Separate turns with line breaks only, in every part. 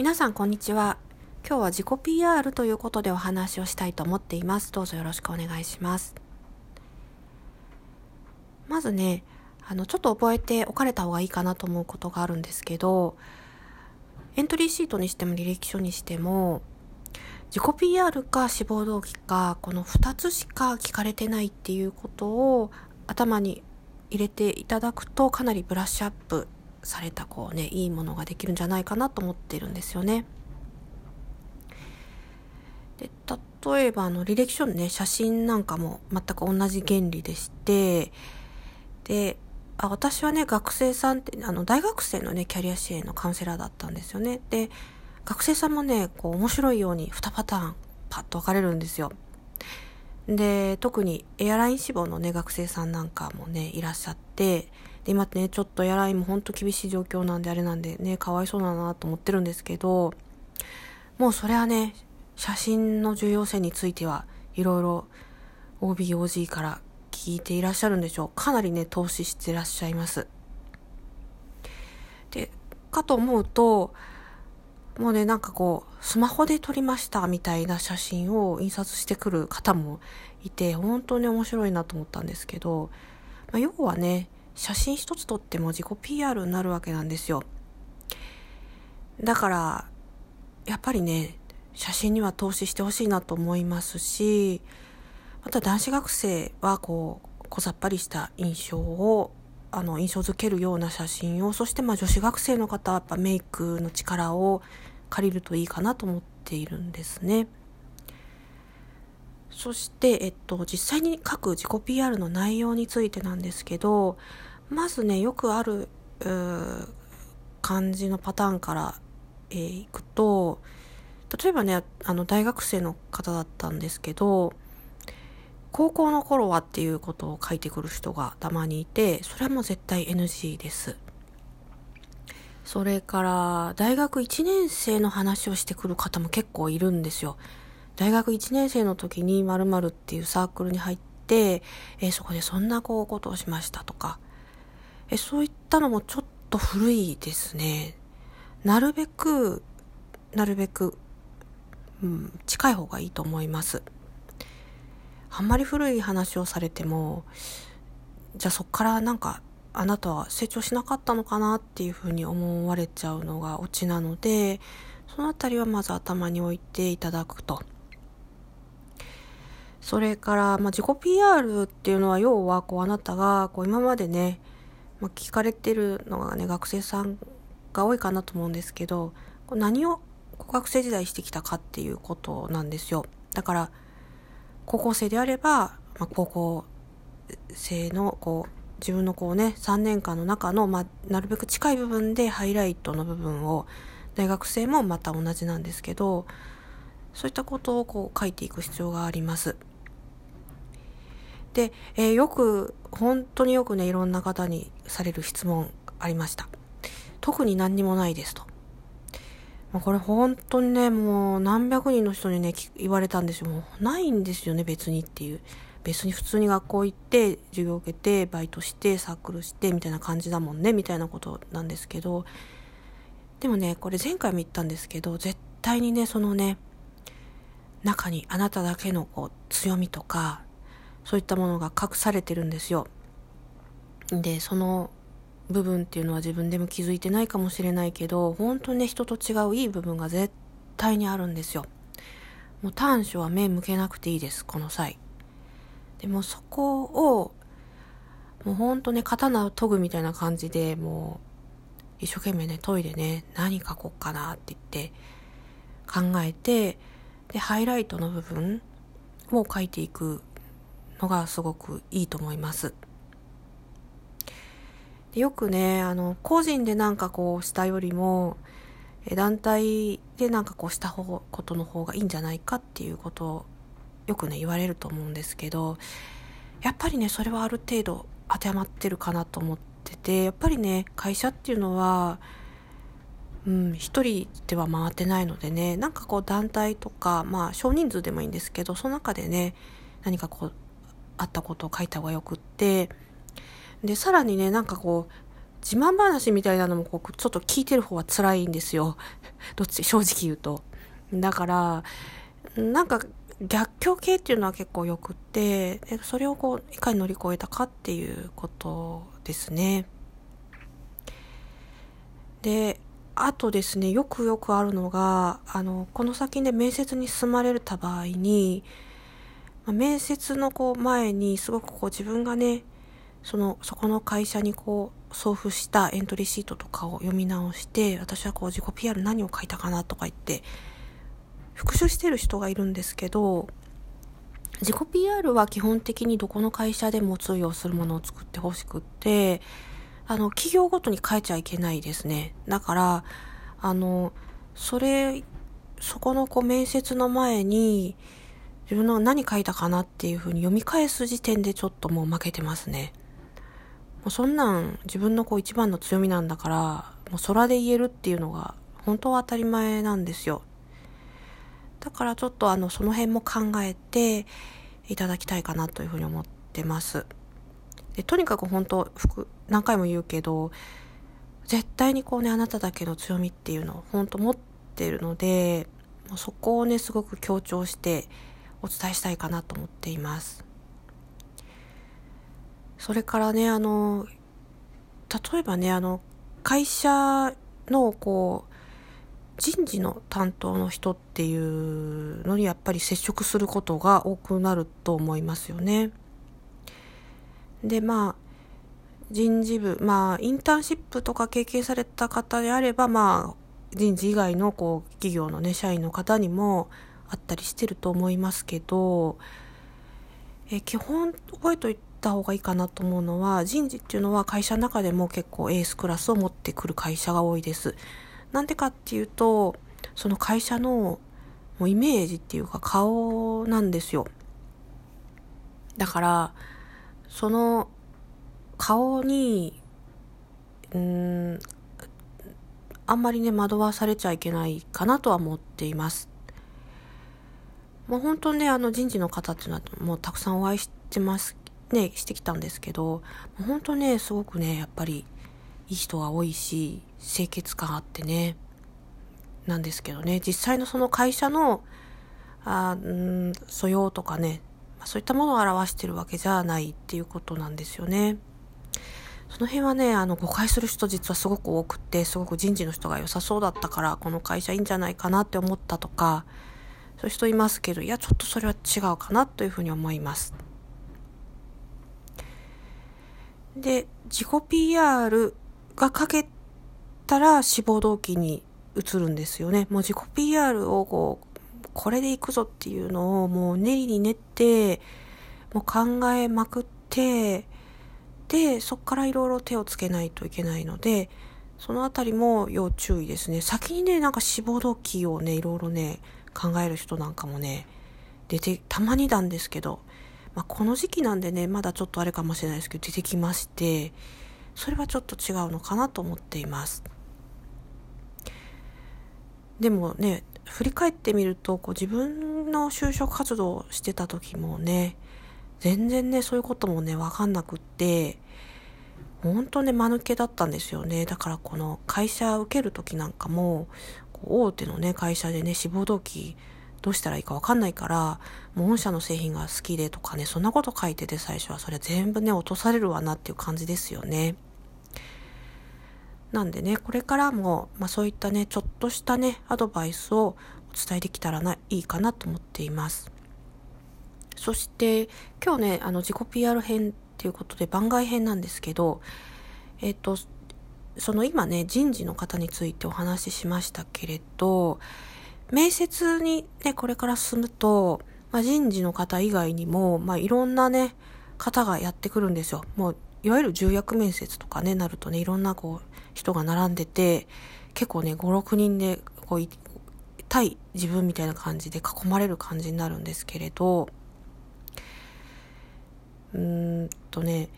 皆さんこんにちは。今日は自己 PR ということでお話をしたいと思っています。どうぞよろしくお願いします。まずねあのちょっと覚えておかれた方がいいかなと思うことがあるんですけどエントリーシートにしても履歴書にしても自己 PR か志望動機かこの2つしか聞かれてないっていうことを頭に入れていただくとかなりブラッシュアップされたこうねいいものができるんじゃないかなと思ってるんですよね。で例えばあの履歴書のね写真なんかも全く同じ原理でしてであ私はね学生さんってあの大学生のねキャリア支援のカウンセラーだったんですよね。で学生さんもねこう面白いように2パターンパッと分かれるんですよ。で特にエアライン志望のね学生さんなんかもねいらっしゃってで今ってねちょっとエアラインも本当厳しい状況なんであれなんでねかわいそうだなと思ってるんですけどもうそれはね写真の重要性についてはいろいろ OBOG から聞いていらっしゃるんでしょう。かなりね投資してらっしゃいます。でかと思うともうねなんかこうスマホで撮りましたみたいな写真を印刷してくる方もいて本当に面白いなと思ったんですけど、まあ、要はね写真一つ撮っても自己 PR になるわけなんですよだからやっぱりね写真には投資してほしいなと思いますしまた男子学生はこう小ざっぱりした印象をあの印象づけるような写真をそしてまあ女子学生の方はやっぱメイクの力を借りるといいかなと思っているんですね。そして、えっと、実際に書く自己 PR の内容についてなんですけどまずねよくある感じのパターンから、えー、いくと例えばねあの大学生の方だったんですけど高校の頃はっていうことを書いてくる人がたまにいてそれはもう絶対 NG です。それから大学1年生の話をしてくる方も結構いるんですよ。大学1年生の時に〇〇っていうサークルに入って、えー、そこでそんなこうことをしましたとか、え、そういったのもちょっと古いですね。なるべく、なるべく、うん、近い方がいいと思います。あんまり古い話をされても、じゃあそっからなんかあなたは成長しなかったのかなっていうふうに思われちゃうのがオチなのでそのあたりはまず頭に置いていただくと。それから、まあ、自己 PR っていうのは要はこうあなたがこう今までね、まあ、聞かれてるのがね学生さんが多いかなと思うんですけど何を学生時代してきたかっていうことなんですよ。だから高校生であれば、まあ、高校生のこう自分のこうね3年間の中の、まあ、なるべく近い部分でハイライトの部分を大学生もまた同じなんですけどそういったことをこう書いていく必要があります。で、えー、よく本当によくねいろんな方にされる質問ありました。特に何にもないですと。まこれ本当にねもう何百人の人にね言われたんですよ。もうないんですよね別にっていう。別に普通に学校行って授業受けてバイトしてサークルしてみたいな感じだもんねみたいなことなんですけどでもねこれ前回も言ったんですけど絶対にねそのね中にあなただけのこう強みとかそういったものが隠されてるんですよ。でその部分っていうのは自分でも気づいてないかもしれないけど本当にね人と違ういい部分が絶対にあるんですよ。もう短所は目向けなくていいですこの際。でもそこをもうほんとね刀を研ぐみたいな感じでもう一生懸命ね研いでね何書こうかなって言って考えてでハイライトの部分を書いていくのがすごくいいと思います。でよくねあの個人でなんかこうしたよりも団体でなんかこうした方ことの方がいいんじゃないかっていうことをよくね言われると思うんですけどやっぱりねそれはある程度当てはまってるかなと思っててやっぱりね会社っていうのはうん一人では回ってないのでねなんかこう団体とかまあ少人数でもいいんですけどその中でね何かこうあったことを書いた方がよくってでさらにねなんかこう自慢話みたいなのもこうちょっと聞いてる方は辛いんですよ。どっち、正直言うと。だから、なんか逆境系っていうのは結構よくって、それをこう、いかに乗り越えたかっていうことですね。で、あとですね、よくよくあるのが、あの、この先で面接に進まれた場合に、面接のこう前にすごくこう自分がね、その、そこの会社にこう、送付したエントリーシートとかを読み直して、私はこう自己 PR 何を書いたかなとか言って、復習してる人がいるんですけど、自己 PR は基本的にどこの会社でも通用するものを作ってほしくって、あの、企業ごとに変えちゃいけないですね。だから、あの、それ、そこのこう面接の前に、自分の何書いたかなっていうふうに読み返す時点でちょっともう負けてますね。もうそんなん自分のこう一番の強みなんだから、もう空で言えるっていうのが本当は当たり前なんですよ。だからちょっとあの、その辺も考えていただきたいかなというふうに思ってます。でとにかく本当何回も言うけど絶対にこうねあなただけの強みっていうのを本当持ってるのでもうそこをねすごく強調してお伝えしたいかなと思っていますそれからねあの例えばねあの会社のこう人事の担当の人っていうのにやっぱり接触することが多くなると思いますよね。で、まあ、人事部、まあ、インターンシップとか経験された方であれば、まあ、人事以外のこう企業のね、社員の方にもあったりしてると思いますけど、え基本覚えておいた方がいいかなと思うのは、人事っていうのは会社の中でも結構エースクラスを持ってくる会社が多いです。なんでかっていうと、その会社のもうイメージっていうか顔なんですよ。だから、その顔に、うん、あんまりね、惑わされちゃいけないかなとは思っています。もう本当ね、あの人事の方っていうのはもうたくさんお会いしてます、ね、してきたんですけど、本当ね、すごくね、やっぱりいい人が多いし、清潔感あってね、なんですけどね、実際のその会社の、あん、素養とかね、まあ、そういったものを表してるわけじゃないっていうことなんですよね。その辺はね、あの、誤解する人実はすごく多くって、すごく人事の人が良さそうだったから、この会社いいんじゃないかなって思ったとか、そういう人いますけど、いや、ちょっとそれは違うかなというふうに思います。で、自己 PR が書けたら志望動機に移るんですよね。もう自己 PR をこう、これで行くぞっていうのをもう練りに練って、もう考えまくって、で、そっからいろいろ手をつけないといけないので、そのあたりも要注意ですね。先にね、なんか志望動機をね、いろいろね、考える人なんかもね、出て、たまになんですけど、まあ、この時期なんでね、まだちょっとあれかもしれないですけど、出てきまして、それはちょっと違うのかなと思っています。でもね、振り返ってみると、こう自分の就職活動をしてた時もね、全然ね、そういうこともね、わかんなくって、本当ね、間抜けだったんですよね。だからこの会社受ける時なんかも、大手のね、会社でね、志望動機どうしたらいいかわかんないから、もう御社の製品が好きでとかね、そんなこと書いてて最初はそれ全部ね、落とされるわなっていう感じですよね。なんでね、これからも、まあそういったね、ちょっとしたね、アドバイスをお伝えできたらな、いいかなと思っています。そして、今日ね、あの、自己 PR 編っていうことで番外編なんですけど、えっ、と、その今ね、人事の方についてお話ししましたけれど、面接にね、これから進むと、まあ、人事の方以外にも、まあ、いろんなね、方がやってくるんですよ。もう、いわゆる重役面接とかね、なるとね、いろんなこう、人が並んでて、結構ね、5、6人で、こう、対自分みたいな感じで囲まれる感じになるんですけれど、うーんとね、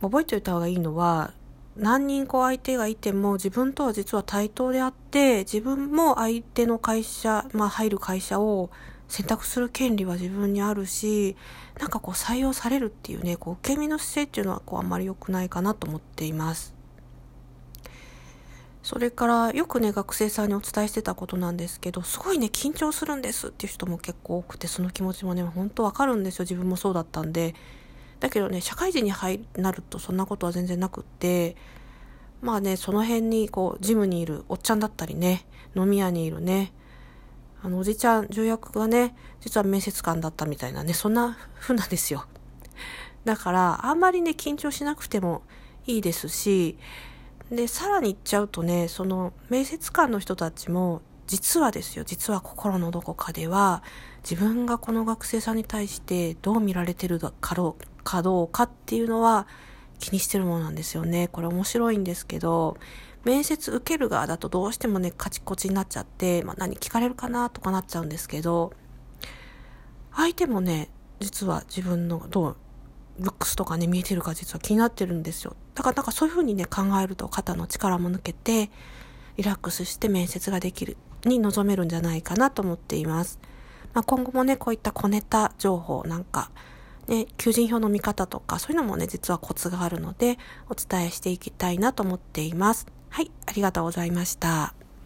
覚えておいた方がいいのは、何人こう相手がいても自分とは実は対等であって、自分も相手の会社、まあ入る会社を選択する権利は自分にあるし、なんかこう採用されるっていうね、こう受け身の姿勢っていうのはこうあんまり良くないかなと思っています。それからよくね学生さんにお伝えしてたことなんですけどすごいね緊張するんですっていう人も結構多くてその気持ちもね本当わかるんですよ自分もそうだったんでだけどね社会人に入なるとそんなことは全然なくってまあねその辺にこうジムにいるおっちゃんだったりね飲み屋にいるねあのおじちゃん重役がね実は面接官だったみたいなねそんな風なんですよ。だからあんまりね緊張しなくてもいいですしで、さらに言っちゃうとね、その面接官の人たちも、実はですよ、実は心のどこかでは、自分がこの学生さんに対してどう見られてるかどうかっていうのは気にしてるものなんですよね。これ面白いんですけど、面接受ける側だとどうしてもね、カチコチになっちゃって、まあ、何聞かれるかなとかなっちゃうんですけど、相手もね、実は自分のどうルックスとかね、見えてるか実は気になってるんですよ。だからなんかそういう風にね、考えると肩の力も抜けて、リラックスして面接ができる、に臨めるんじゃないかなと思っています。まあ、今後もね、こういった小ネタ情報なんか、ね、求人票の見方とか、そういうのもね、実はコツがあるので、お伝えしていきたいなと思っています。はい、ありがとうございました。